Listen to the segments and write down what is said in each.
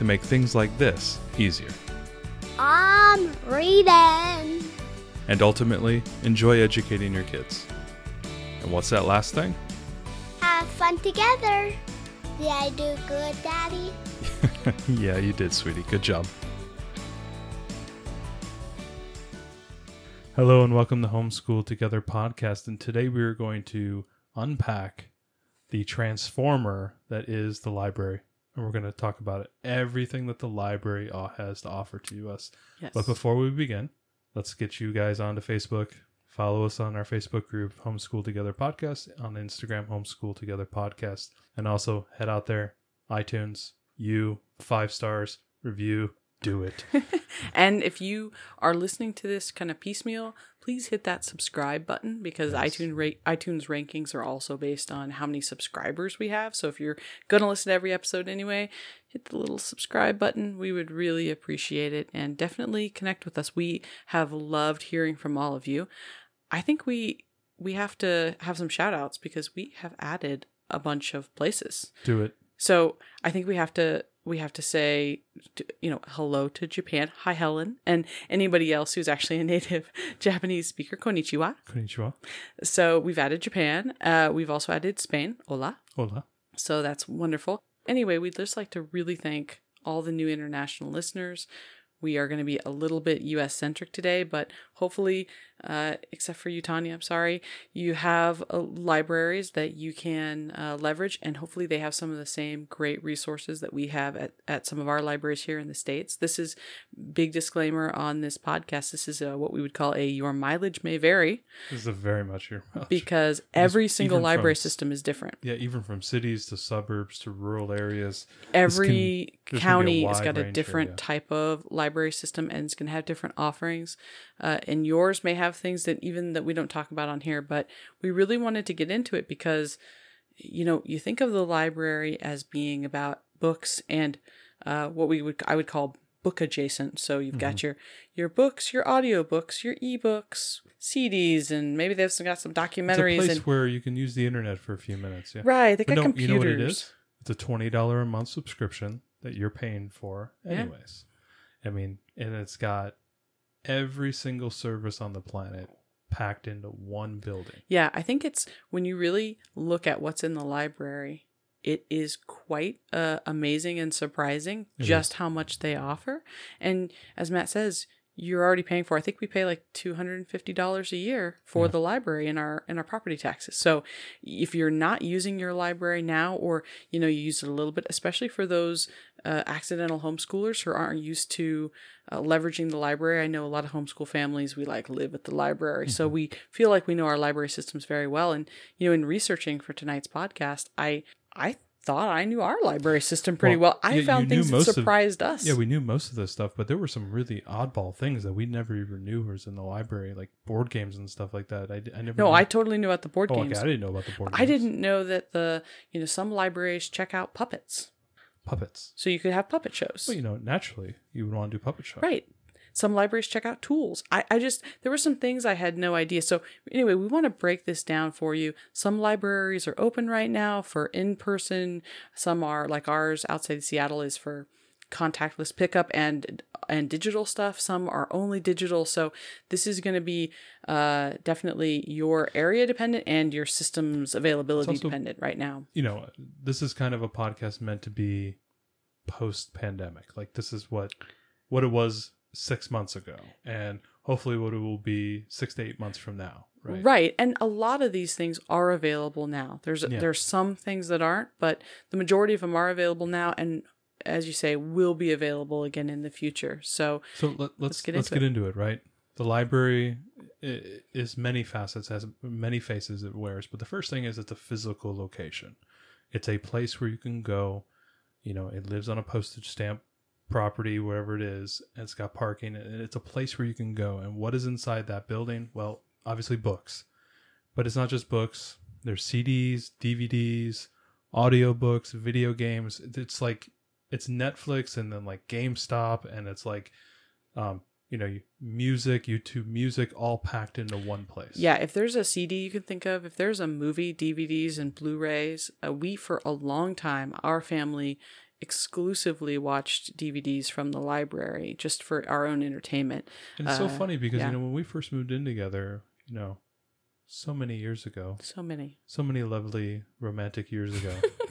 to make things like this easier. I'm reading. And ultimately, enjoy educating your kids. And what's that last thing? Have fun together. Did I do good, Daddy? yeah, you did, sweetie. Good job. Hello and welcome to Homeschool Together podcast. And today we are going to unpack the transformer that is the library. And we're going to talk about it, everything that the library has to offer to us. Yes. But before we begin, let's get you guys onto Facebook. Follow us on our Facebook group, Homeschool Together Podcast, on Instagram, Homeschool Together Podcast. And also head out there, iTunes, you, five stars, review, do it. and if you are listening to this kind of piecemeal, please hit that subscribe button because Yes. iTunes ra- iTunes rankings are also based on how many subscribers we have. So if you're going to listen to every episode anyway, hit the little subscribe button. We would really appreciate it and definitely connect with us. We have loved hearing from all of you. I think we we have to have some shout outs because we have added a bunch of places. do it. So I think we have to we have to say you know hello to Japan, hi Helen, and anybody else who's actually a native Japanese speaker, konnichiwa. Konnichiwa. So we've added Japan. Uh, we've also added Spain, hola. Hola. So that's wonderful. Anyway, we'd just like to really thank all the new international listeners. We are going to be a little bit US centric today, but hopefully, uh, except for you, Tanya, I'm sorry, you have uh, libraries that you can uh, leverage, and hopefully, they have some of the same great resources that we have at, at some of our libraries here in the States. This is big disclaimer on this podcast. This is uh what we would call a your mileage may vary This is a very much your mileage. because every single even from library system is different. Yeah, even from cities to suburbs to rural areas. every there's gonna be a county has got a here, different yeah. type of library system and it's going to have different offerings uh, and yours may have things that even that we don't talk about on here but we really wanted to get into it because you know you think of the library as being about books and uh, what we would i would call book adjacent so you've Mm-hmm. got your your books your audiobooks your ebooks cds and maybe they've got some It's a documentaries place and where you can use the internet for a few minutes. Yeah. right they But got no, computers you know what it is? It's a twenty dollar a month subscription that you're paying for, Yeah. anyways. I mean, and it's got every single service on the planet packed into one building. Yeah, I think it's when you really look at what's in the library, it is quite uh, amazing and surprising It just is. how much they offer. And as Matt says, you're already paying for. I think we pay like two hundred and fifty dollars a year for Yeah. the library in our in our property taxes. So if you're not using your library now, or you know you use it a little bit, especially for those uh, accidental homeschoolers who aren't used to uh, leveraging the library. I know a lot of homeschool families we like live at the library, so Mm-hmm. we feel like we know our library systems very well. And you know, in researching for tonight's podcast, I I thought I knew our library system pretty Well, well. I yeah, found things that most of- surprised us. Yeah, we knew most of this stuff, but there were some really oddball things that we never even knew was in the library, like board games and stuff like that. I, I never. no, knew. I totally knew about the board Oh, games. okay. I didn't know about the board. Games. I didn't know that the you know some libraries check out puppets, puppets. so you could have puppet shows. Well, you know, naturally, you would want to do puppet shows. Right. Some libraries check out tools. I, I just, there were some things I had no idea. So, anyway, we want to break this down for you. Some libraries are open right now for in person, some are like ours outside Seattle is for contactless pickup and and digital stuff some are only digital so this is going to be uh definitely your area dependent and your system's availability also- dependent right now you know, this is kind of a podcast meant to be post pandemic. Like this is what what it was six months ago, and hopefully what it will be six to eight months from now. Right. right And a lot of these things are available now. There's Yeah. there's some things that aren't, but the majority of them are available now and as you say will be available again in the future. So, So let, let's let's get let's into get into it. Right. The library is many facets, has many faces it wears. But the first thing is it's a physical location. It's a place where you can go. You know, it lives on a postage stamp property, wherever it is, it's got parking, and it's a place where you can go. And what is inside that building? Well, obviously books, but it's not just books. There's CDs, DVDs, audiobooks, video games. It's like it's Netflix and then like GameStop, and it's like, um, you know, music, YouTube music, all packed into one place. Yeah, if there's a CD you can think of, if there's a movie, DVDs, and Blu rays, uh, we, for a long time, our family exclusively watched DVDs from the library just for our own entertainment. And it's so Uh, funny because yeah. you know when we first moved in together, you know, so many years ago, So many. so many lovely romantic years ago.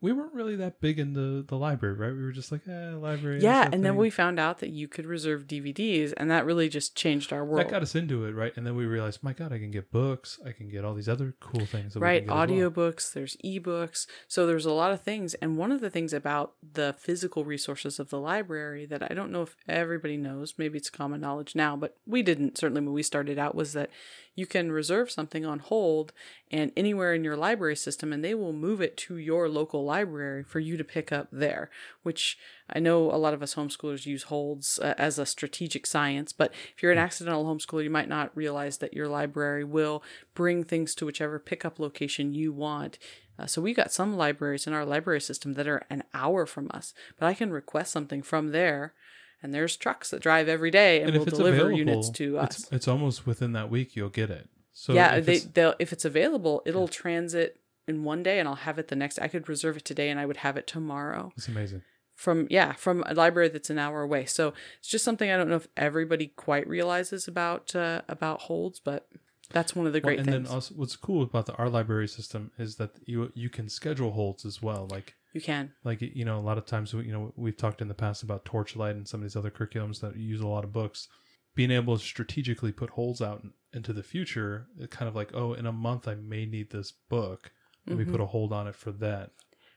we weren't really that big in the, the library, right? We were just like, eh, library. Yeah, and then we found out that you could reserve DVDs, and that really just changed our world. that got us into it, right? And then we realized, my God, I can get books. I can get all these other cool things. That right we can get as well. audiobooks there's ebooks so there's a lot of things and one of the things about the physical resources of the library that i don't know if everybody knows maybe it's common knowledge now but we didn't certainly when we started out was that you can reserve something on hold and anywhere in your library system and they will move it to your local library for you to pick up there which i know a lot of us homeschoolers use holds uh, as a strategic science but if you're an accidental homeschooler you might not realize that your library will bring things to whichever pickup location you want. Uh, so we got some libraries in our library system that are an hour from us but i can request something from there and there's trucks that drive every day and, And will deliver units to us. it's, it's almost within that week you'll get it. So yeah, if they they'll if it's available, it'll transit in one day, and I'll have it the next. I could reserve it today, and I would have it tomorrow it's amazing. from yeah from a library that's an hour away. So it's just something I don't know if everybody quite realizes about uh, about holds, but that's one of the Well, great and things And then also, what's cool about the our library system is that you you can schedule holds as well. Like you can. like you know a lot of times you know we've talked in the past about torchlight and some of these other curriculums that use a lot of books being able to strategically put holds out into the future kind of like oh in a month i may need this book let me put a hold on it for that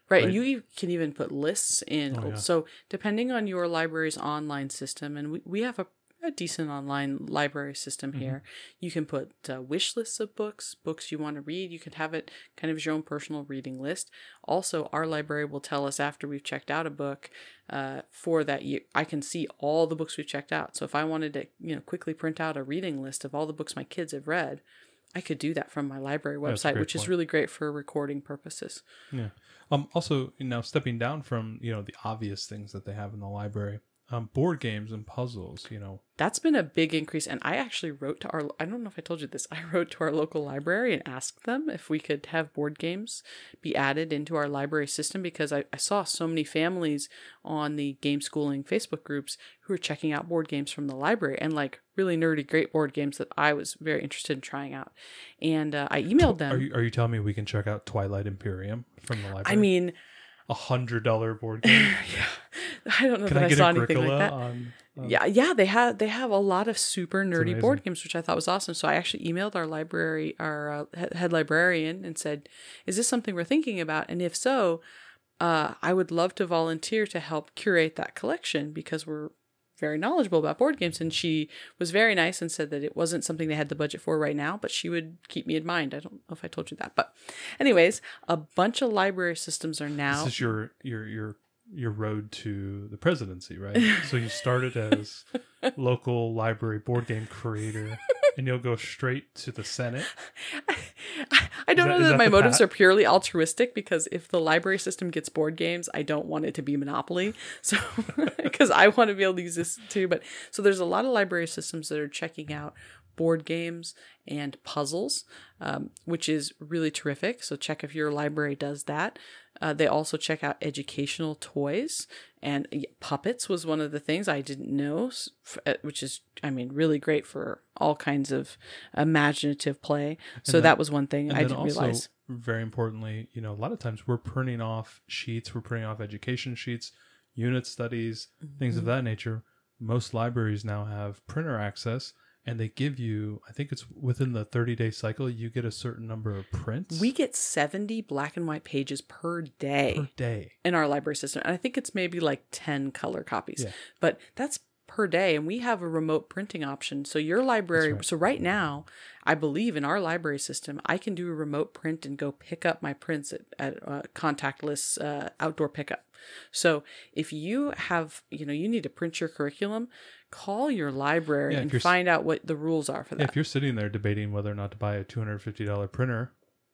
Right, Right. and you can even put lists in. Oh, yeah. So depending on your library's online system, and we, we have a, a decent online library system Mm-hmm. here, you can put uh, wish lists of books, books you want to read. You can have it kind of as your own personal reading list. Also, our library will tell us after we've checked out a book uh, for that year. I can see all the books we've checked out. So if I wanted to, you know, quickly print out a reading list of all the books my kids have read, I could do that from my library website, which is really great for recording purposes. yeah um also now stepping down from you know the obvious things that they have in the library um board games and puzzles you know That's been a big increase. And I actually wrote to our, I don't know if I told you this, I wrote to our local library and asked them if we could have board games be added into our library system because I, I saw so many families on the game schooling Facebook groups who were checking out board games from the library and like really nerdy, great board games that I was very interested in trying out. And uh, I emailed them. are you, are you telling me we can check out twilight imperium from the library I mean, a hundred dollar board game? Yeah, I don't know can that i I, get saw anything like that. on, on yeah yeah they have they have a lot of super nerdy board games which i thought was awesome. So i actually emailed our library our uh, head librarian and said is this something we're thinking about? And if so uh, i would love to volunteer to help curate that collection because we're very knowledgeable about board games and she was very nice and said that it wasn't something they had the budget for right now but she would keep me in mind i don't know if i told you that but anyways a bunch of library systems are now This is your your your your road to the presidency, right? so you started as local library board game creator, and you'll go straight to the Senate. I don't that- know that, that my motives path? are purely altruistic because if the library system gets board games, I don't want it to be Monopoly. So, because I want to be able to use this too. But so there's a lot of library systems that are checking out board games and puzzles, um, which is really terrific. So check if your library does that. Uh, they also check out educational toys and puppets was one of the things I didn't know, uh, which is, I mean, really great for all kinds of imaginative play. So then- that was one thing I didn't also, realize. very importantly, you know, a lot of times we're printing off sheets, we're printing off education sheets, unit studies, things Mm-hmm. of that nature. Most libraries now have printer access, and they give you, I think it's within the 30 day cycle, you get a certain number of prints We get 70 black and white pages per day per day. in our library system. And I think it's maybe like 10 color copies. Yeah. But that's per day. And we have a remote printing option. So your library, right. so right now, I believe in our library system, I can do a remote print and go pick up my prints at, at uh, contactless uh, outdoor pickup. So if you have, you know, you need to print your curriculum, call your library Yeah, and find out what the rules are for Yeah, that. if you're sitting there debating whether or not to buy a two hundred fifty dollar printer,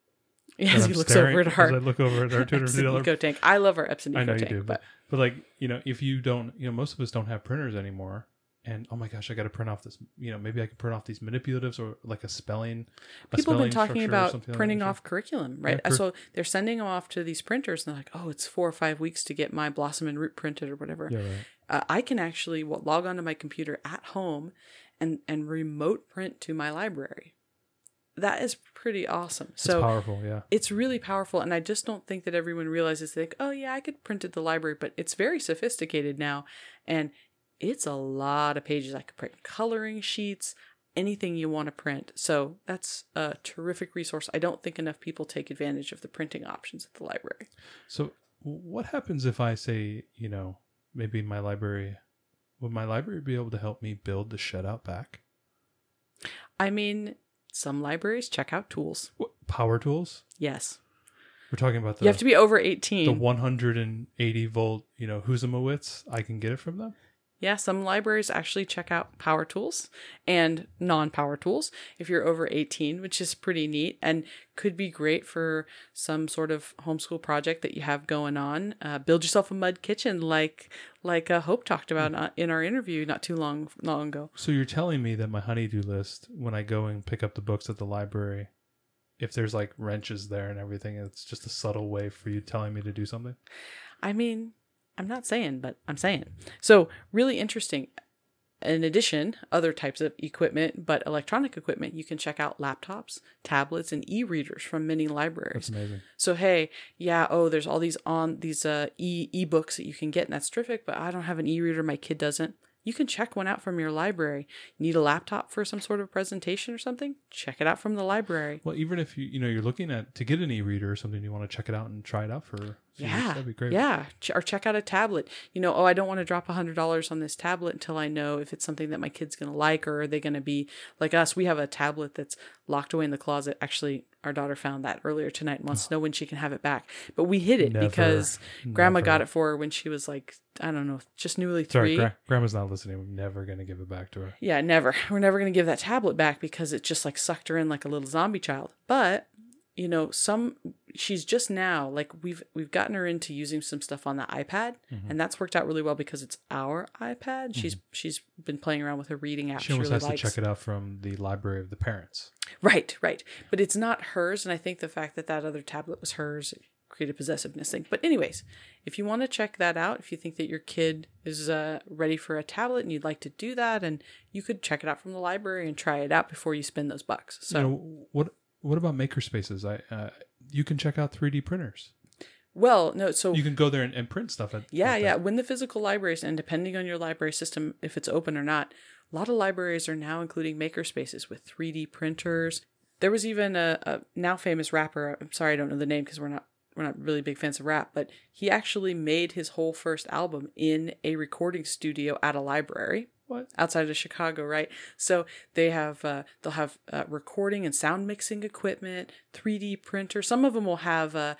Yeah, and as I'm he looks over at our I look over at our two hundred dollar Eco Tank. I love our Epson Eco I know you do, but but, but like you know, if you don't, you know, most of us don't have printers anymore, and oh my gosh, I got to print off this. You know, maybe I can print off these manipulatives or like a spelling. a people have been talking about something like printing off curriculum, right? cur- so they're sending them off to these printers, and they're like, "Oh, it's four or five weeks to get my Blossom and Root printed or whatever." Yeah, right. Uh, I can actually log onto my computer at home and and remote print to my library. That is pretty awesome. It's So powerful. Yeah. it's really powerful, and I just don't think that everyone realizes. They think, "Oh yeah, I could print at the library," but it's very sophisticated now, and it's a lot of pages. I could print coloring sheets, anything you want to print. So that's a terrific resource. I don't think enough people take advantage of the printing options at the library. So what happens if I say, you know, maybe my library would my library be able to help me build the shutout back? I mean, some libraries check out tools. What, power tools? Yes, We're talking about the you have to be over 18. the 180 volt, you know, Husumowitz. I can get it from them. Yeah, some libraries actually check out power tools and non power tools if you're over 18, which is pretty neat and could be great for some sort of homeschool project that you have going on. Uh, build yourself a mud kitchen, like like uh, Hope talked about uh, in our interview not too long long ago. So you're telling me that my honeydew list, when I go and pick up the books at the library, if there's like wrenches there and everything, it's just a subtle way for you telling me to do something. I mean, I'm not saying, but I'm saying. So, really interesting. In addition, other types of equipment, but electronic equipment, you can check out laptops, tablets, and e-readers from many libraries. That's amazing. So hey, yeah, oh, there's all these on these uh e-books that you can get, and that's terrific. But I don't have an e-reader, my kid doesn't. You can check one out from your library. Need a laptop for some sort of presentation or something? Check it out from the library. Well, even if you you know you're looking at to get an e-reader or something, you want to check it out and try it out for. Yeah, that'd be great. yeah. Or check out a tablet. You know, oh, I don't want to drop a hundred dollars on this tablet until I know if it's something that my kid's gonna like, or are they gonna be like us? We have a tablet that's locked away in the closet. Actually, our daughter found that earlier tonight and wants to know when she can have it back. But we hid it Never, because Grandma never. got it for her when she was like, I don't know, just newly Sorry, three. gra- grandma's not listening. I'm never gonna give it back to her. Yeah, never. We're never going to give that tablet back because it just like sucked her in like a little zombie child. But, you know, some she's just now like we've we've gotten her into using some stuff on the iPad Mm-hmm. and that's worked out really well because it's our iPad. She's she's been playing around with her reading app. She almost really has likes. to check it out from the library of the parents. Right, right. But it's not hers and I think the fact that that other tablet was hers created possessiveness thing. But anyways, if you want to check that out, if you think that your kid is uh, ready for a tablet and you'd like to do that, and you could check it out from the library and try it out before you spend those bucks. So, you know, what what about maker spaces? I uh, you can check out 3D printers. well, no, so You can go there and, and print stuff. At, yeah, yeah. When the physical libraries, and depending on your library system, if it's open or not, a lot of libraries are now including maker spaces with 3D printers. There was even a, a now famous rapper. I'm sorry, I don't know the name because we're not we're not really big fans of rap, but he actually made his whole first album in a recording studio at a library What? outside of Chicago, right? So they have uh, they'll have uh, recording and sound mixing equipment, 3D printer. Some of them will have uh,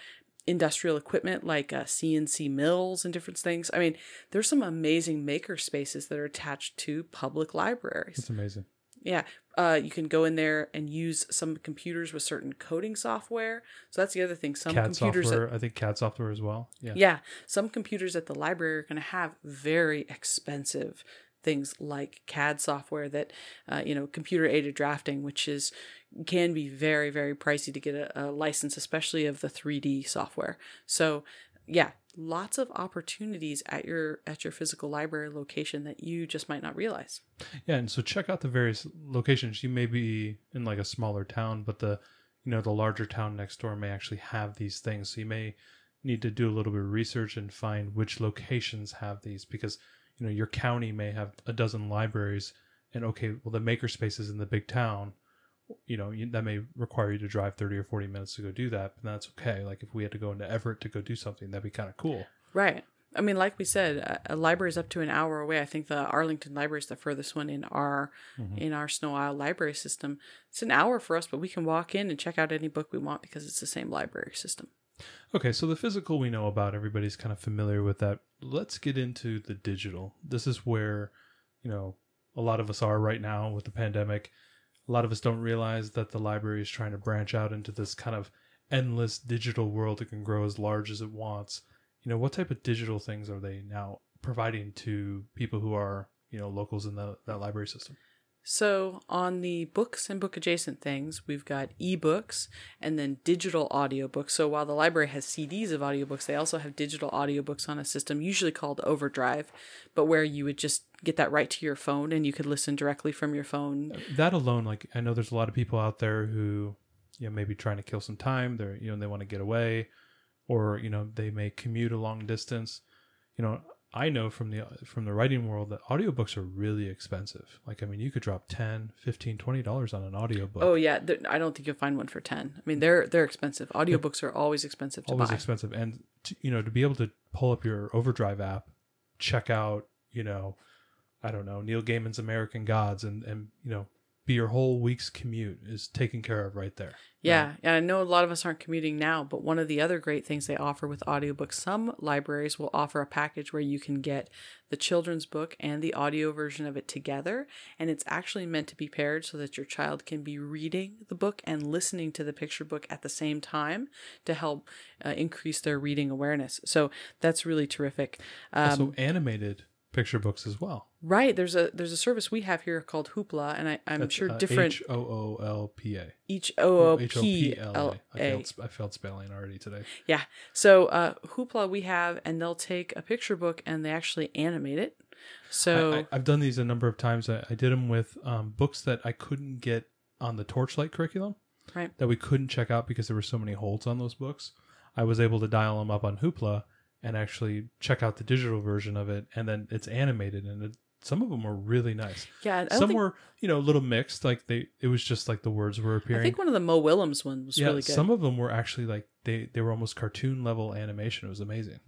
industrial equipment like uh, CNC mills and different things. I mean, there's some amazing maker spaces that are attached to public libraries. That's amazing. Yeah, uh, you can go in there and use some computers with certain coding software. So that's the other thing. Some CAD computers software. I think CAD software as well. Yeah. yeah, some computers at the library are going to have very expensive things like CAD software that, uh, you know, computer aided drafting, which is can be very very pricey to get a, a license, especially of the 3D software. So, yeah, lots of opportunities at your at your physical library location that you just might not realize. Yeah, and so check out the various locations. You may be in like a smaller town, but the you know the larger town next door may actually have these things. So you may need to do a little bit of research and find which locations have these because you know your county may have a dozen libraries, and okay, well the maker spaces in the big town, you know that may require you to drive thirty or forty minutes to go do that, but that's okay. Like if we had to go into Everett to go do something, that'd be kind of cool. Right. I mean, like we said, a- a library is up to an hour away. I think the Arlington Library is the furthest one in our mm-hmm. in our Sno-Isle library system. It's an hour for us, but we can walk in and check out any book we want because it's the same library system. Okay, so the physical we know about, everybody's kind of familiar with that. Let's get into the digital. This is where, you know, a lot of us are right now with the pandemic. A lot of us don't realize that the library is trying to branch out into this kind of endless digital world that can grow as large as it wants. You know, what type of digital things are they now providing to people who are, you know, locals in the, that library system? So, on the books and book adjacent things, we've got ebooks and then digital audiobooks. So, while the library has CDs of audiobooks, they also have digital audiobooks on a system usually called Overdrive, but where you would just get that right to your phone and you could listen directly from your phone. Uh, that alone, like, I know there's a lot of people out there who, you know, maybe trying to kill some time. They're, you know, they want to get away or, you know, they may commute a long distance. You know, I know from the from the writing world that audiobooks are really expensive. Like I mean, you could drop 10, 15, 20 dollars on an audiobook. Oh yeah, I don't think you'll find one for 10. I mean, they're they're expensive. Audiobooks are always expensive to always buy. expensive and to, you know, to be able to pull up your Overdrive app, check out, you know, I don't know, Neil Gaiman's American Gods and and you know, be your whole week's commute is taken care of right there. Yeah, and I know a lot of us aren't commuting now, but one of the other great things they offer with audiobooks, some libraries will offer a package where you can get the children's book and the audio version of it together, and it's actually meant to be paired so that your child can be reading the book and listening to the picture book at the same time to help uh, increase their reading awareness. So that's really terrific. Um, Also animated picture books as well. Right, there's a there's a service we have here called Hoopla, and I, I'm That's, sure uh, different H O O L P A. each O O H O P L A. I failed, sp- I failed spelling already today. Yeah. So uh, Hoopla we have, and they'll take a picture book and they actually animate it. So I, I've done these a number of times. I, I did them with um, books that I couldn't get on the Torchlight curriculum, Right. That we couldn't check out because there were so many holds on those books. I was able to dial them up on Hoopla and actually check out the digital version of it, and then it's animated, and it, some of them were really nice. yeah, I Some think, were, you know, a little mixed. Like they, it was just like the words were appearing. I think one of the Mo Willems ones was yeah, really good. some of them were actually like they they were almost cartoon level animation. It was amazing.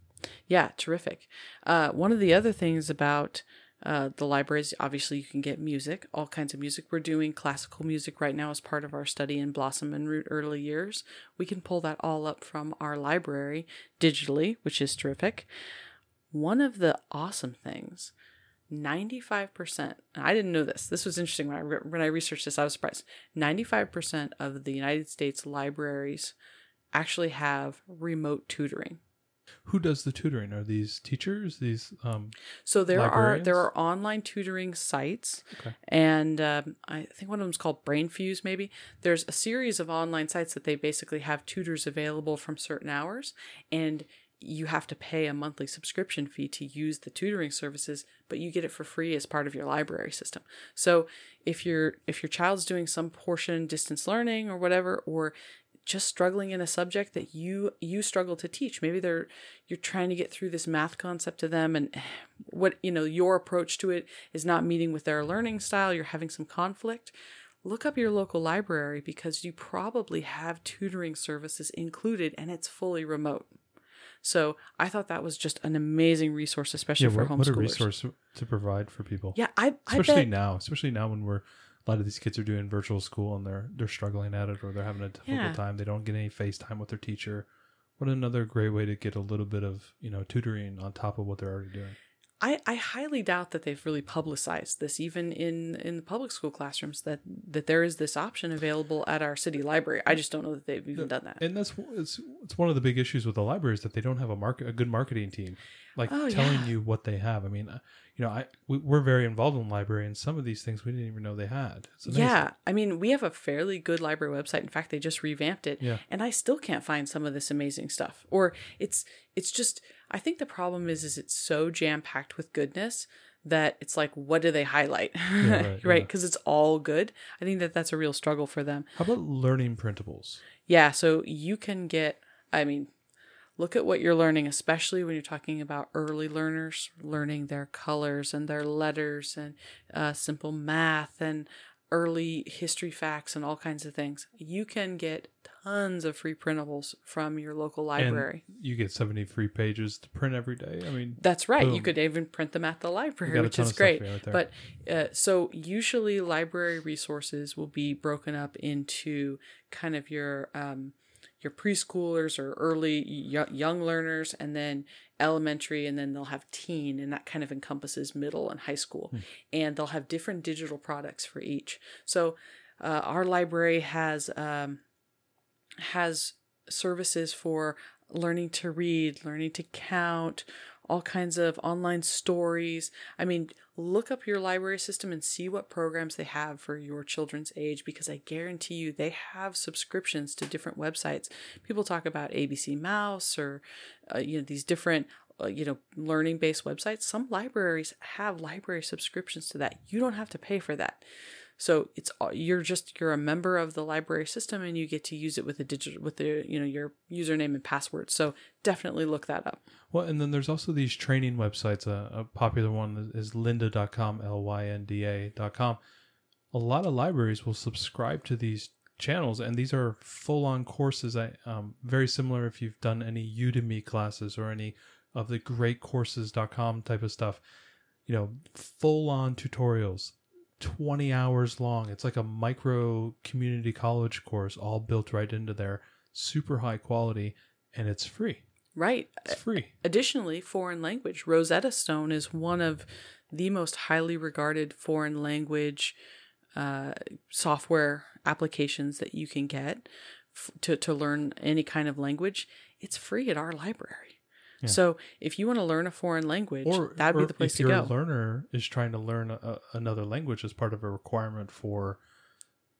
Yeah, terrific. Uh, one of the other things about uh, the libraries, obviously, you can get music, all kinds of music. We're doing classical music right now as part of our study in Blossom and Root early years. We can pull that all up from our library digitally, which is terrific. One of the awesome things 95% i didn't know this this was interesting when i re- when i researched this i was surprised 95% of the united states libraries actually have remote tutoring Who does the tutoring? Are these teachers? These um So there are there are online tutoring sites, Okay. and um, I think one of them is called BrainFuse. Maybe there's a series of online sites that they basically have tutors available from certain hours, and you have to pay a monthly subscription fee to use the tutoring services, but you get it for free as part of your library system. So if your if your child's doing some portion distance learning or whatever, or just struggling in a subject that you you struggle to teach maybe they're you're trying to get through this math concept to them and what you know your approach to it is not meeting with their learning style you're having some conflict look up your local library because you probably have tutoring services included and it's fully remote so i thought that was just an amazing resource especially yeah, for what, homeschoolers what a resource to provide for people. yeah i, I especially bet now, especially now when we're a lot of these kids are doing virtual school and they're they're struggling at it or they're having a difficult Yeah. time. They don't get any FaceTime with their teacher. What another great way to get a little bit of you know tutoring on top of what they're already doing. I, I highly doubt that they've really publicized this even in in the public school classrooms that that there is this option available at our city library. I just don't know that they've even done that. And that's it's it's one of the big issues with the libraries that they don't have a market a good marketing team, like Oh, telling yeah. you what they have. I mean, uh, you know, I we, we're very involved in the library, and some of these things we didn't even know they had. Yeah, I mean, we have a fairly good library website. In fact, they just revamped it, Yeah. and I still can't find some of this amazing stuff. Or it's it's just I think the problem is is it's so jam packed with goodness that it's like what do they highlight, right, right? yeah. Because it's all good. I think that that's a real struggle for them. How about learning printables? Yeah, so you can get, I mean, look at what you're learning, especially when you're talking about early learners, learning their colors and their letters and uh, simple math and early history facts and all kinds of things. You can get tons of free printables from your local library. And you get seventy free pages to print every day. I mean, That's right. You could even print them at the library, which is great. right. But uh, so usually library resources will be broken up into kind of your um, your preschoolers or early young learners, and then elementary, and then they'll have teen, and that kind of encompasses middle and high school. And they'll have different digital products for each. So uh, our library has um, has services for learning to read, learning to count, all kinds of online stories. I mean, look up your library system and see what programs they have for your children's age because I guarantee you they have subscriptions to different websites. People talk about ABC Mouse or uh, you know these different uh, you know learning based websites. Some libraries have library subscriptions to that. You don't have to pay for that. So it's you're just you're a member of the library system and you get to use it with a digital with the you know your username and password. So definitely look that up. Well, and then there's also these training websites. A popular one is lynda.com, L Y N D A.com. A lot of libraries will subscribe to these channels, and these are full on courses. I, um, very similar if you've done any Udemy classes or any of the greatcourses.com type of stuff. You know, full on tutorials, 20 hours long. It's like a micro community college course, all built right into there, super high quality, and it's free. Right. It's free. Additionally, foreign language. Rosetta Stone is one of the most highly regarded foreign language uh, software applications that you can get f- to, to learn any kind of language. It's free at our library. Yeah. So if you want to learn a foreign language, or that'd be the place to go. if your learner is trying to learn a, another language as part of a requirement for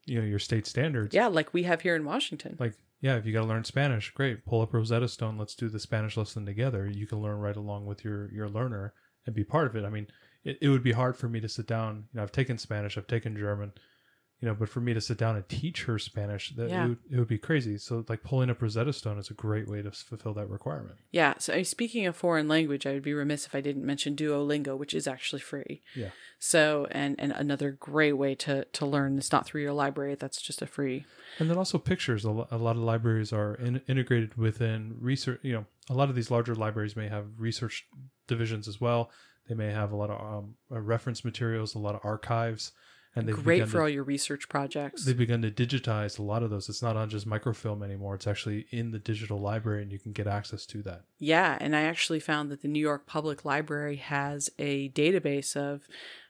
you know your state standards yeah, like we have here in Washington. like yeah if you got to learn spanish great pull up rosetta stone let's do the spanish lesson together you can learn right along with your your learner and be part of it i mean it, it would be hard for me to sit down you know i've taken spanish i've taken german you know but for me to sit down and teach her spanish that Yeah. it, would, it would be crazy so like pulling up rosetta stone is a great way to fulfill that requirement Yeah. So I mean, speaking of foreign language, I would be remiss if I didn't mention Duolingo, which is actually free. Yeah. So and and another great way to to learn. It's not through your library. That's just a free. And then also pictures. A lot of libraries are in, integrated within research. You know, a lot of these larger libraries may have research divisions as well. They may have a lot of um, uh, reference materials, a lot of archives, and they've great for to, all your research projects. they've begun to digitize a lot of those. It's not on just microfilm anymore. It's actually in the digital library, and you can get access to that. Yeah, and I actually found that the New York Public Library has a database of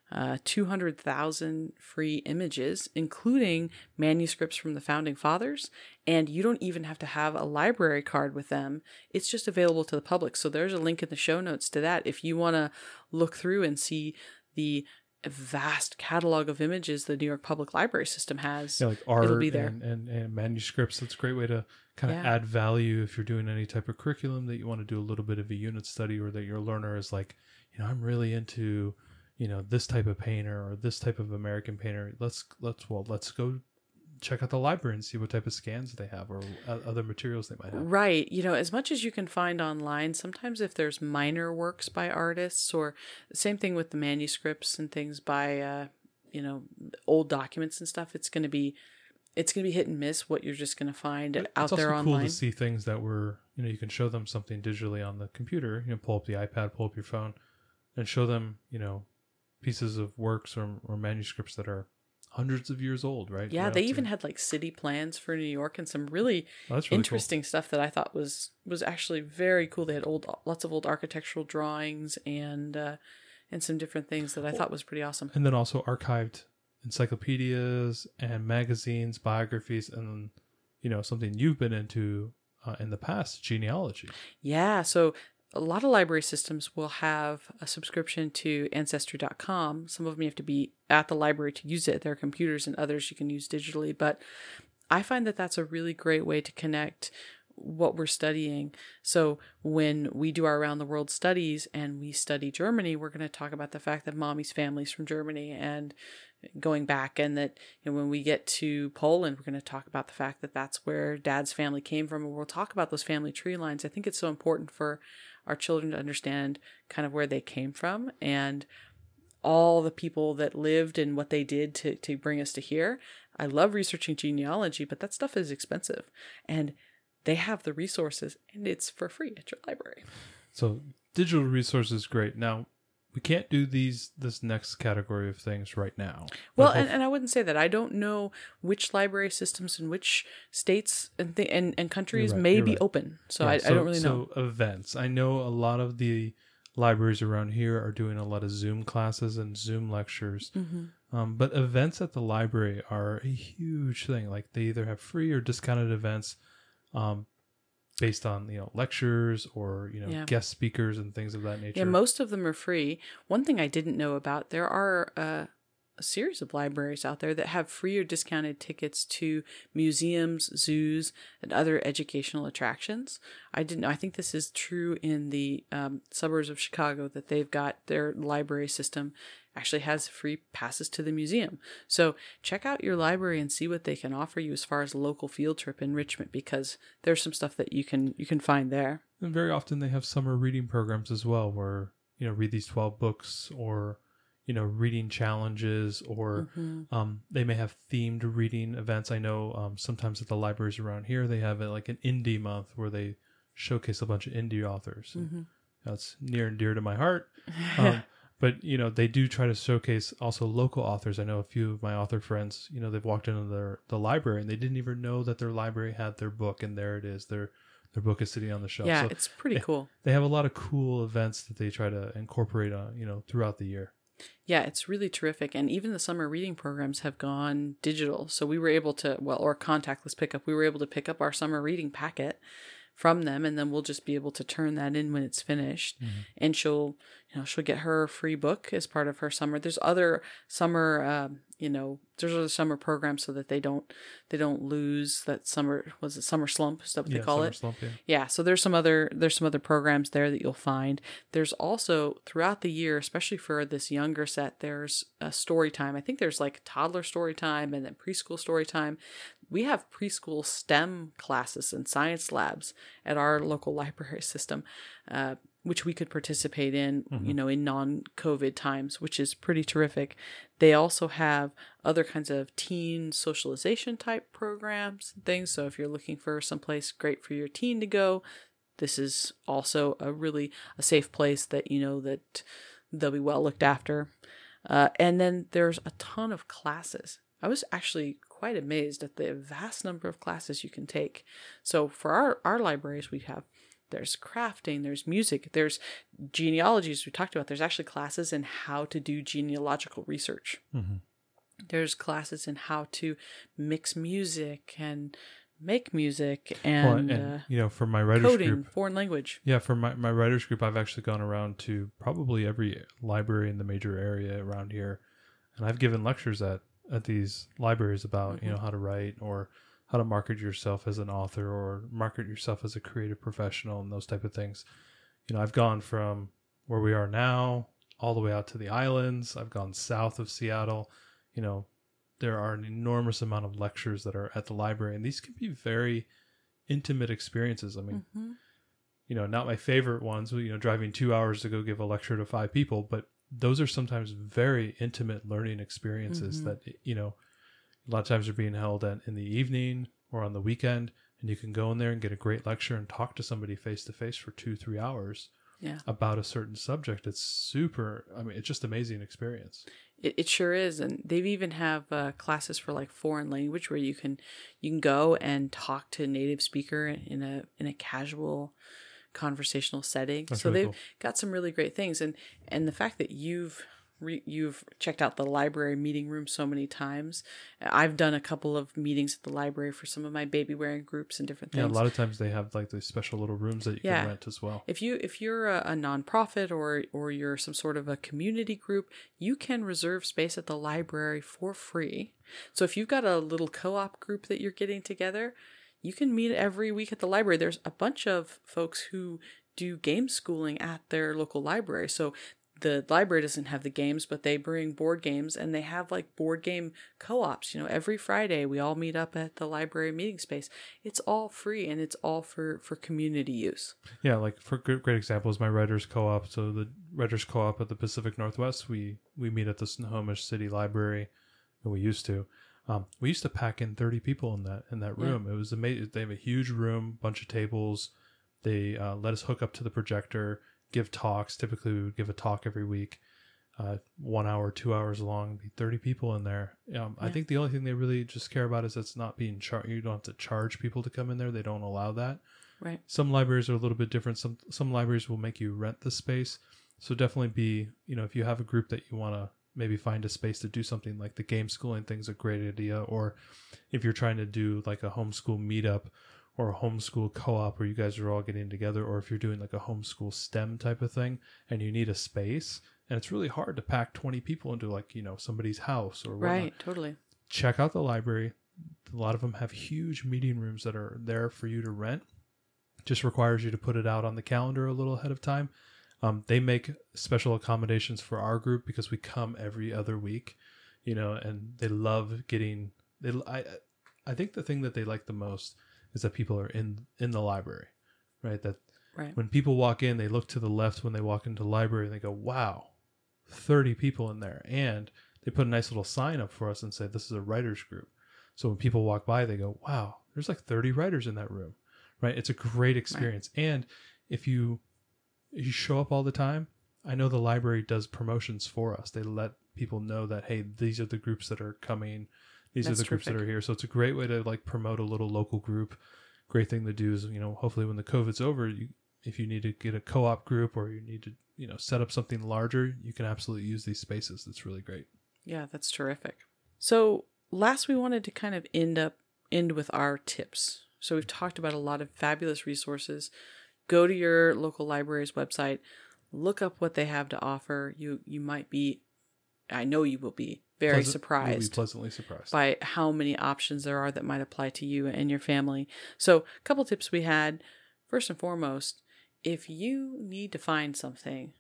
uh, 200,000 free images, including manuscripts from the founding fathers. And you don't even have to have a library card with them. It's just available to the public. So there's a link in the show notes to that if you want to look through and see the vast catalog of images the New York Public Library system has. Yeah, like art be there. And, and, and manuscripts. That's a great way to kind of Yeah. add value if you're doing any type of curriculum that you want to do a little bit of a unit study or that your learner is like, you know, I'm really into, you know, this type of painter or this type of American painter. Let's let's well, let's go check out the library and see what type of scans they have or uh, other materials they might have. Right. You know, as much as you can find online, sometimes if there's minor works by artists or same thing with the manuscripts and things by uh, you know, old documents and stuff, it's going to be it's going to be hit and miss what you're just going to find But out it's there also cool to see things that were, you know, you can show them something digitally on the computer. You know, pull up the iPad, pull up your phone, and show them, you know, pieces of works or, or manuscripts that are hundreds of years old, right? Yeah, Right they up to- even had like city plans for New York and some really Oh, really interesting stuff that I thought was was actually very cool. They had old lots of old architectural drawings and uh and some different things that I thought was pretty awesome. And then also archived encyclopedias and magazines, biographies, and you know, something you've been into uh, in the past, genealogy. Yeah, so a lot of library systems will have a subscription to ancestry.com. Some of them you have to be at the library to use it their computers and others you can use digitally, but I find that that's a really great way to connect what we're studying. So when we do our around the world studies and we study Germany, we're going to talk about the fact that mommy's family's from Germany and going back and that you know, when we get to Poland, we're going to talk about the fact that that's where dad's family came from and we'll talk about those family tree lines. I think it's so important for our children to understand kind of where they came from and all the people that lived and what they did to, to bring us to here. I love researching genealogy, but that stuff is expensive. And they have the resources and it's for free at your library. So digital resources great. Now we can't do these this next category of things right now. Well, and, and I wouldn't say that. I don't know which library systems in which states and th- and, and countries right, may be right. open. So Yeah, I, I don't really know. So events. I know a lot of the libraries around here are doing a lot of Zoom classes and Zoom lectures. Mm-hmm. Um, but events at the library are a huge thing. Like they either have free or discounted events, um, based on you know lectures or you know Yeah. guest speakers and things of that nature. Yeah, most of them are free. One thing I didn't know about there are uh, a series of libraries out there that have free or discounted tickets to museums, zoos, and other educational attractions. I didn't know. I think this is true in the um, suburbs of Chicago that they've got their library system actually has free passes to the museum. So check out your library and see what they can offer you as far as local field trip enrichment because there's some stuff that you can you can find there. And very often they have summer reading programs as well, where you know read these twelve books or you know reading challenges or Mhm. um, they may have themed reading events. I know um, sometimes at the libraries around here they have uh, like an indie month where they showcase a bunch of indie authors. Mhm. That's near and dear to my heart. Um, but you know they do try to showcase also local authors. I know a few of my author friends. You know they've walked into their the library and they didn't even know that their library had their book, and there it is. Their their book is sitting on the shelf. yeah, So it's pretty cool. they have a lot of cool events that they try to incorporate on you know throughout the year. Yeah, it's really terrific. And even the summer reading programs have gone digital. So we were able to, well, or contactless pickup, we were able to pick up our summer reading packet from them and then we'll just be able to turn that in when it's finished. And she'll you know she'll get her free book as part of her summer. There's other summer um, you know there's other summer programs so that they don't they don't lose that summer was it summer slump? Is that what they call Summer it? Slump, yeah. yeah so there's some other there's some other programs there that you'll find. There's also throughout the year especially for this younger set there's a story time. I think there's like toddler story time and then preschool story time we have preschool stem classes and science labs at our local library system uh, which we could participate in you know in non-covid times which is pretty terrific. They also have other kinds of teen socialization type programs and things. So if you're looking for someplace great for your teen to go this is also a really a safe place that you know that they'll be well looked after. Uh, and then there's a ton of classes. I was actually quite amazed at the vast number of classes you can take. So for our, our libraries we have there's crafting there's music there's genealogies we talked about there's actually classes in how to do genealogical research. Mhm. there's classes in how to mix music and make music and, Well, and uh, you know, for my writers coding group, foreign language. Yeah, for my, my writers group, I've actually gone around to probably every library in the major area around here, and I've given lectures at at these libraries about you know how to write or how to market yourself as an author or market yourself as a creative professional and those type of things. You know, I've gone from where we are now all the way out to the islands. I've gone south of Seattle. You know, there are an enormous amount of lectures that are at the library, and these can be very intimate experiences. I mean, Mhm. you know, not my favorite ones, you know, driving two hours to go give a lecture to five people, but those are sometimes very intimate learning experiences Mhm. that, you know, a lot of times are being held at, in the evening or on the weekend. And you can go in there and get a great lecture and talk to somebody face to face for two, three hours yeah about a certain subject. It's super, I mean, it's just amazing experience. It, it sure is, and they've even have uh, classes for like foreign language where you can you can go and talk to a native speaker in a in a casual conversational setting. That's so really they've cool. got some really great things, and and the fact that you've re- you've checked out the library meeting room so many times. I've done a couple of meetings at the library for some of my baby wearing groups and different things. Yeah, a lot of times they have like these special little rooms that you Yeah. can rent as well. If you if you're a, a nonprofit or or you're some sort of a community group, you can reserve space at the library for free. So if you've got a little co-op group that you're getting together, you can meet every week at the library. There's a bunch of folks who do game schooling at their local library. So the library doesn't have the games, but they bring board games and they have like board game co-ops. You know, every Friday we all meet up at the library meeting space. It's all free and it's all for for community use. Yeah, like for great, great example is my writers co-op. So the writers co-op at the Pacific Northwest, we we meet at the Snohomish City Library, and we used to. Um, we used to pack in thirty people in that in that Yeah. room. It was amazing. They have a huge room, bunch of tables. They uh, let us hook up to the projector, give talks. Typically, we would give a talk every week, uh, one hour, two hours long, be 30 people in there. Um, I think the only thing they really just care about is it's not being charged. You don't have to charge people to come in there. They don't allow that. Right. Some libraries are a little bit different. Some some libraries will make you rent the space. So definitely be, you know, if you have a group that you want to maybe find a space to do something like the game schooling thing's a great idea. Or if you're trying to do like a homeschool meetup or a homeschool co-op where you guys are all getting together, or if you're doing like a homeschool STEM type of thing and you need a space and it's really hard to pack 20 people into like, you know, somebody's house or whatnot Right. Totally. check out the library. A lot of them have huge meeting rooms that are there for you to rent. Just requires you to put it out on the calendar a little ahead of time. Um, they make special accommodations for our group because we come every other week, you know, and they love getting. They, I, I think the thing that they like the most is that people are in in the library, right? That Right. when people walk in, they look to the left when they walk into the library and they go, "Wow, thirty people in there," and they put a nice little sign up for us and say, "This is a writers group." So when people walk by, they go, "Wow, there's like thirty writers in that room," right? It's a great experience, and if you you show up all the time, I know the library does promotions for us. They let people know that hey, these are the groups that are coming. These That's are the groups that are here. So it's a great way to like promote a little local group. Great thing to do is you know hopefully when the COVID's over, you if you need to get a co-op group or you need to you know set up something larger, you can absolutely use these spaces. That's really great. Yeah, that's terrific. So last we wanted to kind of end up end with our tips. So we've talked about a lot of fabulous resources. Go to your local library's website, look up what they have to offer. You you might be I know you will be very Pleasant- you'll be surprised pleasantly surprised. by how many options there are that might apply to you and your family. So, a couple tips we had. First and foremost, if you need to find something,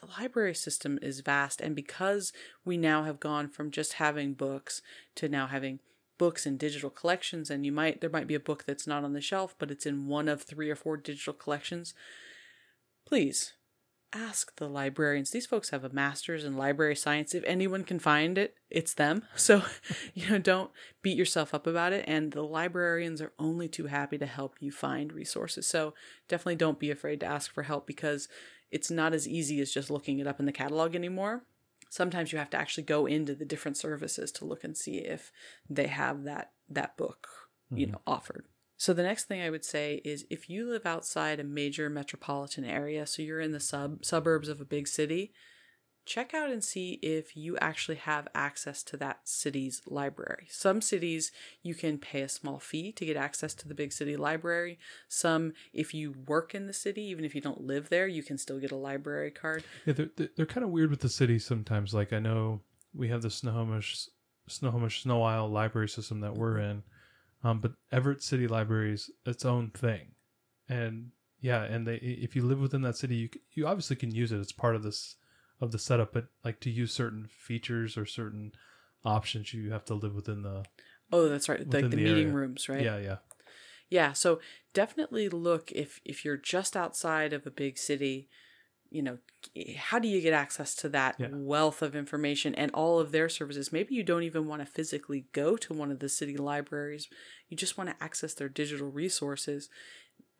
the library system is vast. And because we now have gone from just having books to now having books in digital collections, and you might, there might be a book that's not on the shelf, but it's in one of three or four digital collections, please ask the librarians. These folks have a master's in library science. If anyone can find it, it's them. So, you know, don't beat yourself up about it. And the librarians are only too happy to help you find resources. So definitely don't be afraid to ask for help because it's not as easy as just looking it up in the catalog anymore. Sometimes you have to actually go into the different services to look and see if they have that that book, you mm-hmm. know, offered. So the next thing I would say is if you live outside a major metropolitan area, so you're in the sub suburbs of a big city, check out and see if you actually have access to that city's library. Some cities you can pay a small fee to get access to the big city library. Some if you work in the city, even if you don't live there, you can still get a library card. Yeah, they're they're, kind of weird with the cities sometimes. Like I know we have the Snohomish Snohomish Sno-Isle library system that we're in, um, but Everett City Library is its own thing, and yeah, and they if you live within that city, you you obviously can use it. It's part of this of the setup, but like to use certain features or certain options, you have to live within the Oh, that's right. Like the the meeting area. rooms, right? yeah yeah Yeah, so definitely look if if you're just outside of a big city, you know, how do you get access to that Yeah. wealth of information and all of their services? Maybe you don't even want to physically go to one of the city libraries. You just want to access their digital resources.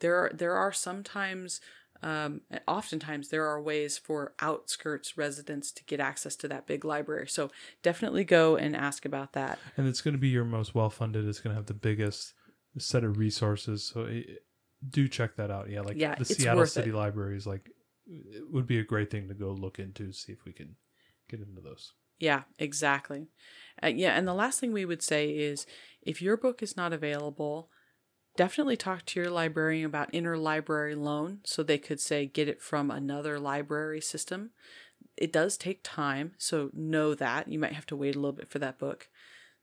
There are there are sometimes um, oftentimes there are ways for outskirts residents to get access to that big library. So definitely go and ask about that. and it's going to be your most well funded. It's going to have the biggest set of resources. So it, do check that out. Yeah, like Yeah, the Seattle City it. Library is like it would be a great thing to go look into, see if we can get into those. Yeah, exactly. Uh, yeah, and the last thing we would say is if your book is not available, definitely talk to your librarian about interlibrary loan so they could say get it from another library system. It does take time, so know that. You might have to wait a little bit for that book.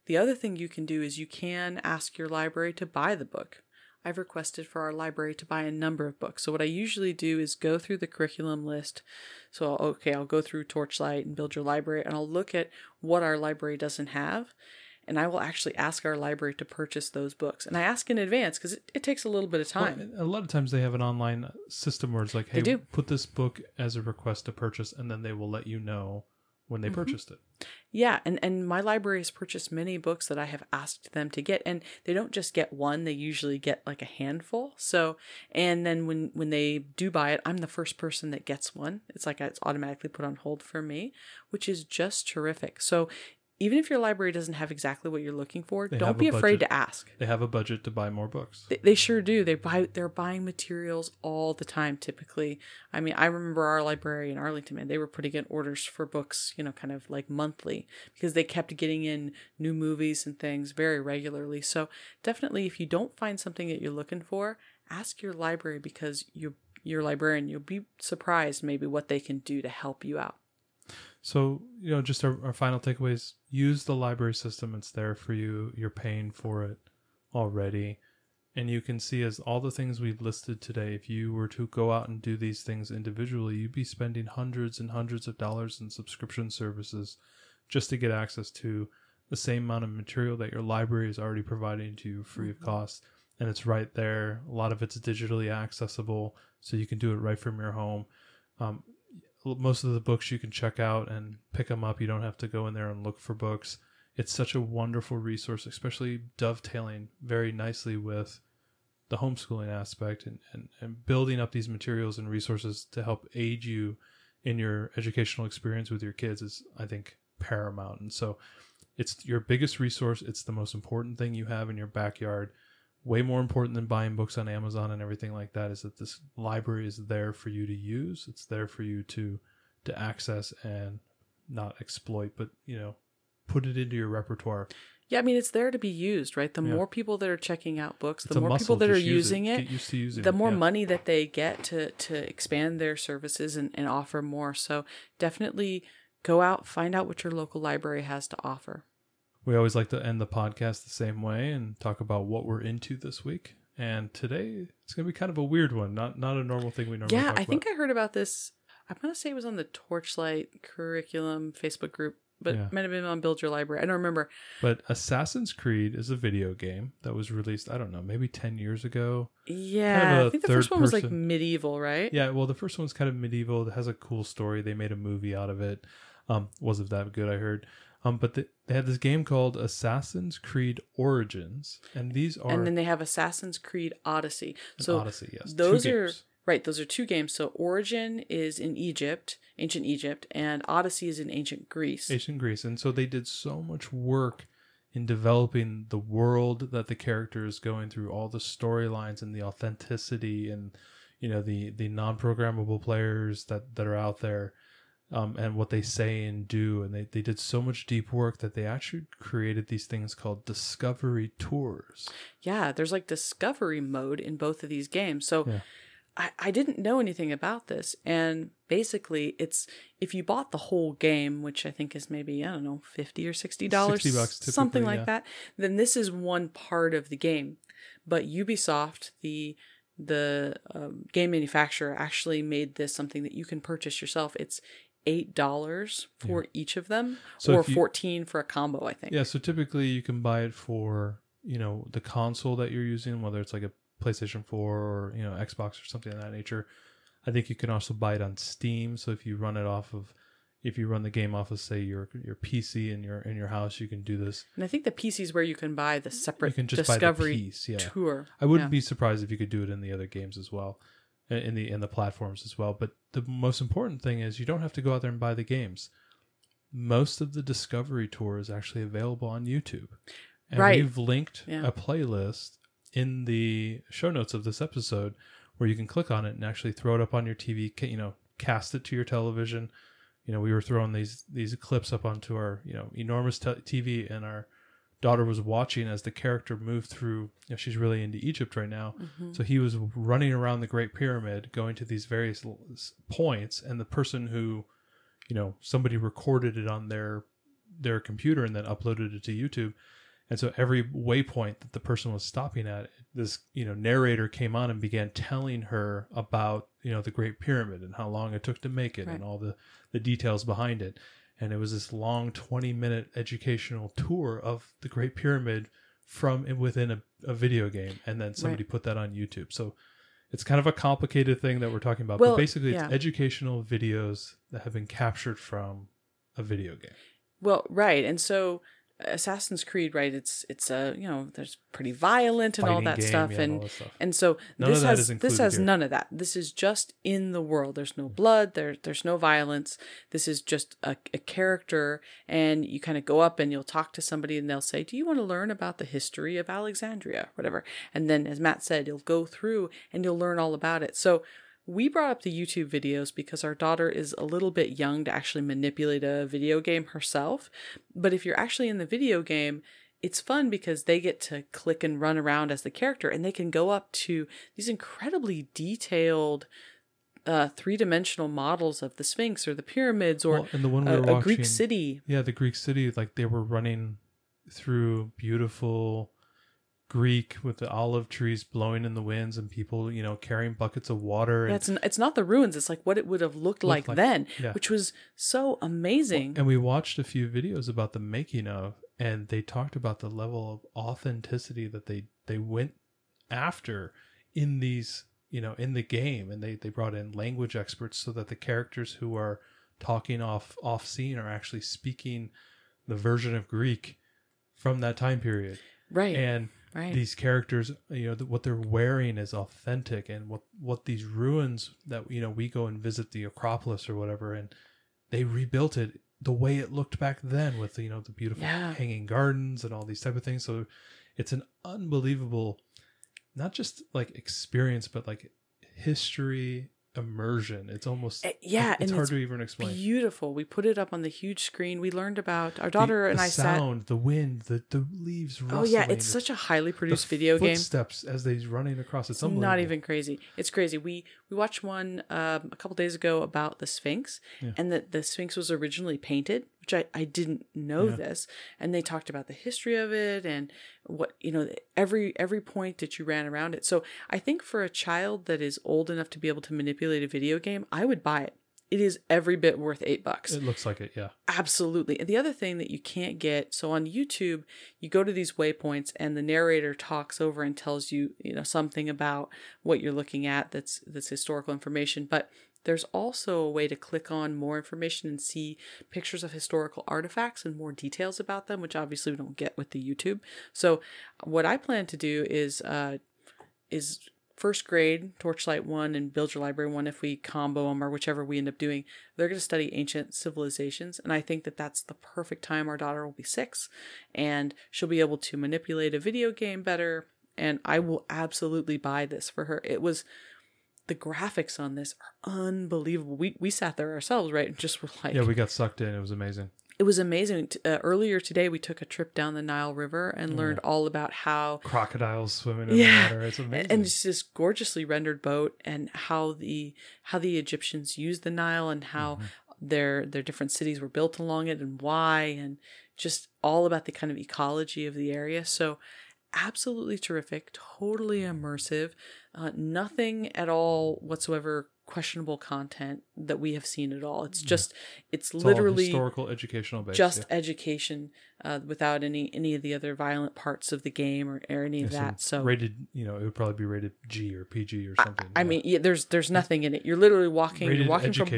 The other thing you can do is you can ask your library to buy the book. I've requested for our library to buy a number of books. So what I usually do is go through the curriculum list. So okay, I'll go through Torchlight and Build Your Library and I'll look at what our library doesn't have. And I will actually ask our library to purchase those books. And I ask in advance because it, it takes a little bit of time. Well, a lot of times they have an online system where it's like, hey, do. put this book as a request to purchase, and then they will let you know when they Mm-hmm. purchased it. Yeah, and and my library has purchased many books that I have asked them to get, and they don't just get one; they usually get like a handful. So, and then when when they do buy it, I'm the first person that gets one. It's like it's automatically put on hold for me, which is just terrific. So, even if your library doesn't have exactly what you're looking for, They don't be afraid budget. to ask. They have a budget to buy more books. They, they sure do. They buy they're buying materials all the time typically. I mean, I remember our library in Arlington, man, they were putting in orders for books, you know, kind of like monthly because they kept getting in new movies and things very regularly. So, definitely if you don't find something that you're looking for, ask your library because you your librarian, you'll be surprised maybe what they can do to help you out. So, you know, just our, our final takeaways use the library system. It's there for you. You're paying for it already. And you can see as all the things we've listed today, if you were to go out and do these things individually, you'd be spending hundreds and hundreds of dollars in subscription services just to get access to the same amount of material that your library is already providing to you free of cost. And it's right there. A lot of it's digitally accessible, so you can do it right from your home. Um, most of the books you can check out and pick them up. You don't have to go in there and look for books. It's such a wonderful resource, especially dovetailing very nicely with the homeschooling aspect and, and, and building up these materials and resources to help aid you in your educational experience with your kids is, I think, paramount. And so it's your biggest resource. It's the most important thing you have in your backyard. Way more important than buying books on Amazon and everything like that is that this library is there for you to use. It's there for you to to access and not exploit, but you know, put it into your repertoire. Yeah, I mean it's there to be used, right? The Yeah. more people that are checking out books, the more muscle. people that are Just use using it, to using the it. more yeah. money that they get to to expand their services and, and offer more. So definitely go out, find out what your local library has to offer. We always like to end the podcast the same way and talk about what we're into this week. And today it's going to be kind of a weird one, not not a normal thing we normally. yeah, I think. I heard about this. I'm gonna say it was on the Torchlight curriculum Facebook group, but Yeah. it might have been on Build Your Library. I don't remember. But Assassin's Creed is a video game that was released. I don't know, maybe ten years ago. Yeah, I think the first one was like medieval, right? Yeah, well, the first one's kind of medieval. It has a cool story. They made a movie out of it. Um, wasn't that good? I heard. Um, but they, they had this game called Assassin's Creed Origins, and these are And then they have Assassin's Creed Odyssey. So Odyssey. Yes, those are right. Those are two games. So Origin is in Egypt, ancient Egypt, and Odyssey is in ancient Greece. ancient Greece, and so they did so much work in developing the world that the character is going through, all the storylines and the authenticity, and you know the the non-programmable players that that are out there, um, and what they say and do, and they they did so much deep work that they actually created these things called discovery tours. Yeah, there's like discovery mode in both of these games. So Yeah. I, I didn't know anything about this. And basically it's if you bought the whole game, which I think is maybe, I don't know, fifty or sixty dollars, 60 bucks something like yeah. that, then this is one part of the game. But Ubisoft, the the um, game manufacturer, actually made this something that you can purchase yourself. It's eight dollars for each of them, So or you- fourteen for a combo. I think. Yeah, so typically you can buy it for, you know, the console that you're using, whether it's like a PlayStation 4 or, you know, Xbox or something of that nature. I think you can also buy it on Steam. So if you run it off of if you run the game off of say your your PC in your in your house, you can do this. And I think the PC is where you can buy the separate You can just discovery buy the piece, yeah. tour. I wouldn't Yeah. be surprised if you could do it in the other games as well, in the in the platforms as well. But the most important thing is you don't have to go out there and buy the games. Most of the discovery tour is actually available on YouTube, and Right. we've linked Yeah. a playlist in the show notes of this episode where you can click on it and actually throw it up on your TV. You know, cast it to your television. You know, we were throwing these these clips up onto our you know enormous te- TV, and our daughter was watching as the character moved through. You know, she's really into Egypt right now, Mm-hmm. so he was running around the Great Pyramid, going to these various points, and the person who, you know, somebody recorded it on their their computer and then uploaded it to YouTube. And so every waypoint that the person was stopping at, this you know narrator came on and began telling her about you know the Great Pyramid and how long it took to make it Right. and all the the details behind it. And it was this long twenty minute educational tour of the Great Pyramid from within a, a video game, and then somebody put that on YouTube. So it's kind of a complicated thing that we're talking about, Well, but basically yeah. it's educational videos that have been captured from a video game. Well, right, and so Assassin's Creed, right? It's it's a you know there's pretty violent and all that game, stuff, yeah, and all that stuff. and so None this has this has here. none of that. This is just in the world. There's no blood. There there's no violence. This is just a, a character, and you kind of go up and you'll talk to somebody, and they'll say, "Do you want to learn about the history of Alexandria, whatever?" And then, as Matt said, you'll go through and you'll learn all about it. So we brought up the YouTube videos because our daughter is a little bit young to actually manipulate a video game herself. But if you're actually in the video game, it's fun because they get to click and run around as the character and they can go up to these incredibly detailed uh, three-dimensional models of the Sphinx or the pyramids or Well, and the one we a, were a watching, Greek city. Yeah, the Greek city, like they were running through beautiful Greek with the olive trees blowing in the winds and people, you know, carrying buckets of water. And, That's it's not the ruins. It's like what it would have looked like, like- then, yeah. which was so amazing. and we watched a few videos about the making of, and they talked about the level of authenticity that they they went after in these, you know, in the game, and they they brought in language experts so that the characters who are talking off off scene are actually speaking the version of Greek from that time period. right, and right. these characters you know what they're wearing is authentic and what what these ruins that you know we go and visit the acropolis or whatever and they rebuilt it the way it looked back then with you know the beautiful Yeah. hanging gardens and all these type of things so it's an unbelievable not just like experience but like history immersion it's almost Uh, yeah, it's and hard it's to even explain beautiful. We put it up on the huge screen. We learned about our The- daughter and the I sat. sound the wind the the leaves Oh yeah, it's such a highly produced video game. footsteps as they're running across It's not even crazy. It's crazy. We we watched one um, a couple days ago about the Sphinx, Yeah. and that the Sphinx was originally painted, which I I didn't know Yeah. this. And they talked about the history of it and what you know every every point that you ran around it. So I think for a child that is old enough to be able to manipulate a video game, I would buy it. It is every bit worth eight bucks. It looks like it, yeah. Absolutely. And the other thing that you can't get, so on YouTube, you go to these waypoints and the narrator talks over and tells you, you know, something about what you're looking at that's that's historical information, but there's also a way to click on more information and see pictures of historical artifacts and more details about them, which obviously we don't get with the YouTube. So what I plan to do is uh is first grade torchlight one and build your library one if we combo them or whichever we end up doing they're going to study ancient civilizations and i think that that's the perfect time our daughter will be six and she'll be able to manipulate a video game better and i will absolutely buy this for her it was the graphics on this are unbelievable we, we sat there ourselves right and just were like Yeah, we got sucked in. It was amazing. It was amazing uh, earlier today we took a trip down the nile river and learned all about how Crocodiles swimming in Yeah. the water. It's amazing. and it's this gorgeously rendered boat and how the how the Egyptians used the Nile and how Mm-hmm. their their different cities were built along it and why and just all about the kind of ecology of the area. So absolutely terrific, totally immersive, uh, nothing at all whatsoever questionable content that we have seen at all. It's just it's, It's literally historical, educational based. just yeah. education uh, without any any of the other violent parts of the game or, or any of Yeah, that. So rated, you know, it would probably be rated G or PG or something. I yeah. mean, there's there's nothing in it. You're literally walking, walking from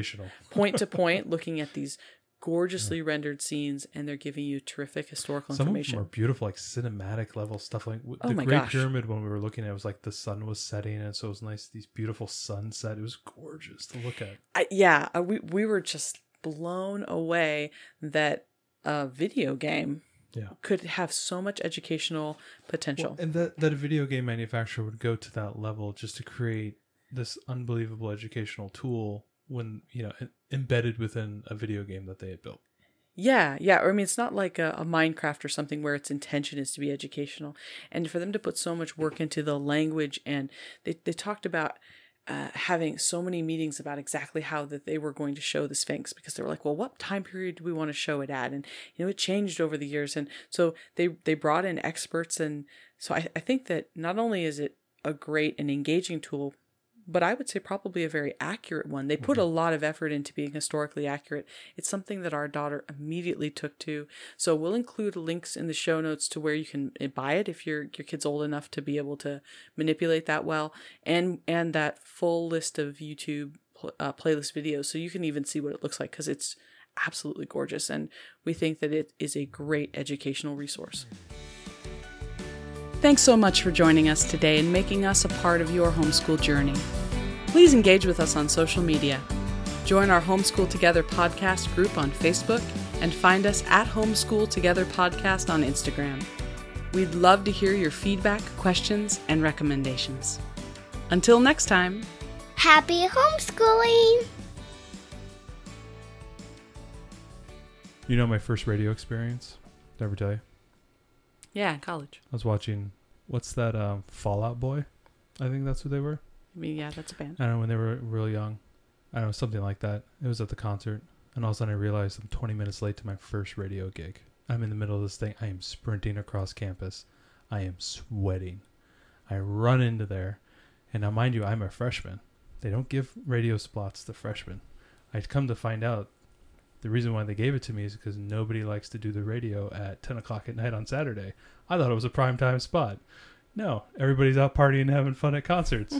point to point, looking at these gorgeously rendered scenes, and they're giving you terrific historical Some of information. them are beautiful, like cinematic level stuff. Like Oh the Great gosh. Pyramid, when we were looking at, it was like the sun was setting, and so it was nice. These beautiful sunset. It was gorgeous to look at. I, yeah, uh, we we were just blown away that a video game Yeah. could have so much educational potential. Well, and that that a video game manufacturer would go to that level just to create this unbelievable educational tool when you know embedded within a video game that they had built. Yeah, yeah. Or I mean, it's not like a, a Minecraft or something where its intention is to be educational. And for them to put so much work into the language, and they, they talked about uh, having so many meetings about exactly how that they were going to show the Sphinx because they were like, well, what time period do we want to show it at? And you know, it changed over the years, and so they they brought in experts, and so I, I think that not only is it a great and engaging tool but I would say probably a very accurate one. They put a lot of effort into being historically accurate. It's something that our daughter immediately took to. So we'll include links in the show notes to where you can uh, buy it if your your kid's old enough to be able to manipulate that well, and and that full list of YouTube uh, playlist videos, so you can even see what it looks like because it's absolutely gorgeous, and we think that it is a great educational resource. Thanks so much for joining us today and making us a part of your homeschool journey. Please engage with us on social media. Join our Homeschool Together podcast group on Facebook and find us at Homeschool Together Podcast on Instagram. We'd love to hear your feedback, questions, and recommendations. Until next time, Happy homeschooling! You know my first radio experience? Never tell you? Yeah, college. I was watching what's that um Fall Out Boy? I think that's who they were. I mean, yeah, that's a band. I don't know when they were real young. I don't know something like that. It was at the concert, and all of a sudden I realized I'm 20 minutes late to my first radio gig. I'm in the middle of this thing. I am sprinting across campus. I am sweating. I run into there, and now mind you, I'm a freshman. They don't give radio spots to freshmen. I come to find out the reason why they gave it to me is because nobody likes to do the radio at 10 o'clock at night on Saturday. I thought it was a prime time spot. No, everybody's out partying and having fun at concerts.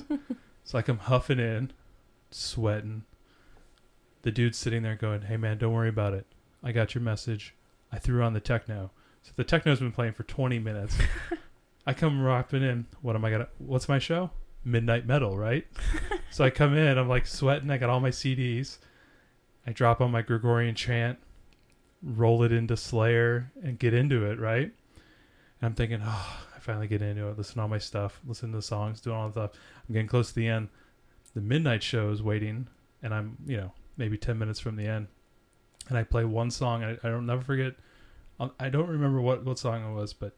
so I come huffing in, sweating. The dude's sitting there going, "Hey man, don't worry about it. I got your message. I threw on the techno." So the techno's been playing for 20 minutes. I come rocking in. What am I gonna? What's my show? Midnight Metal, right? so I come in. I'm like sweating. I got all my CDs. I drop on my Gregorian chant, roll it into Slayer, and get into it. Right? And I'm thinking, oh, I finally get into it. Listen to all my stuff. Listen to the songs. Doing all the stuff. I'm getting close to the end. The midnight show is waiting, and I'm you know maybe 10 minutes from the end, and I play one song. I, I don't never forget. um, I don't remember what what song it was, but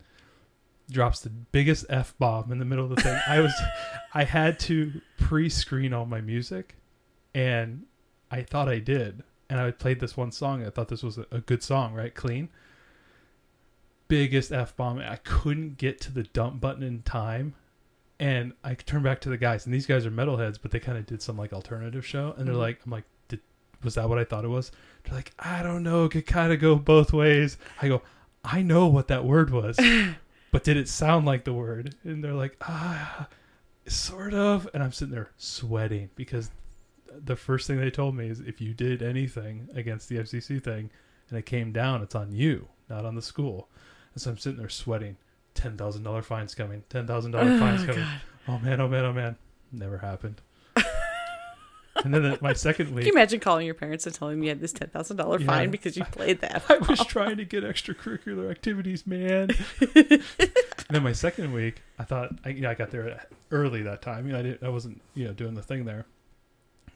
drops the biggest f bomb in the middle of the thing. I was, I had to pre-screen all my music, and I thought I did, and I played this one song. I thought this was a, good song, right? Clean. Biggest f bomb. I couldn't get to the dump button in time, and I turned back to the guys, and these guys are metalheads, but they kind of did some like alternative show, and they're Mhm. like, I'm like, did, was that what I thought it was? They're like, I don't know. It could kind of go both ways. I go, I know what that word was, but did it sound like the word? And they're like, ah, sort of. And I'm sitting there sweating because the first thing they told me is if you did anything against the FCC thing and it came down, it's on you, not on the school. And so I'm sitting there sweating. Ten thousand dollar fines coming. Ten thousand dollar oh, fines Oh, coming. God. Oh man, oh man, oh man. Never happened. and then the, my second week. Can you imagine calling your parents and telling them you had this ten thousand dollar Yeah. fine because you played that? I was trying to get extracurricular activities, man. and then my second week, I thought, I, you know, I got there early that time. You know, I didn't, I wasn't, you know, doing the thing there,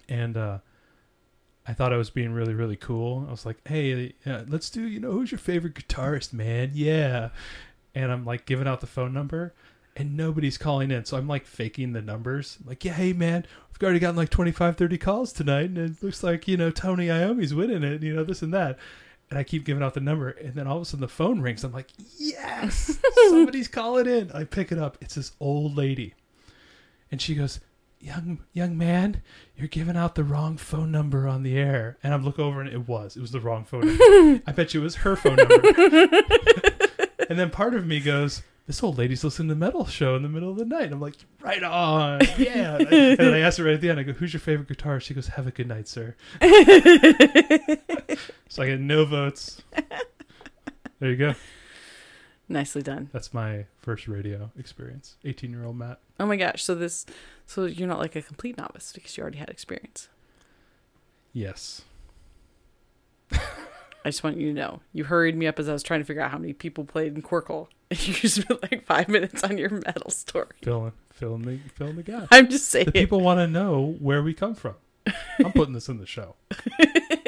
and uh, I thought I was being really, really cool. I was like, hey, uh, let's do, you know, who's your favorite guitarist, man? Yeah, and I'm like giving out the phone number. And nobody's calling in. So I'm like faking the numbers. I'm like, yeah, hey, man, we've already gotten like 25, 30 calls tonight. And it looks like, you know, Tony Iommi's winning it, you know, this and that and I keep giving out the number, and then all of a sudden the phone rings. I'm like, yes, somebody's calling in. I pick it up. It's this old lady, and she goes, "Young young man, you're giving out the wrong phone number on the air." And I look over, and it was it was the wrong phone number. I bet you it was her phone number. and then part of me goes. This old lady's listening to metal show in the middle of the night. And I'm like, right on, yeah. And then I asked her right at the end. I go, "Who's your favorite guitarist?" She goes, "Have a good night, sir." So I get no votes. There you go. Nicely done. That's my first radio experience. 18 year old Matt. Oh my gosh. So this, so you're not like a complete novice because you already had experience. Yes. I just want you to know. You hurried me up as I was trying to figure out how many people played in Qwirkle. And you spent like five minutes on your metal story. Filling, filling the, filling the gap. I'm just saying. The people want to know where we come from. I'm putting this in the show.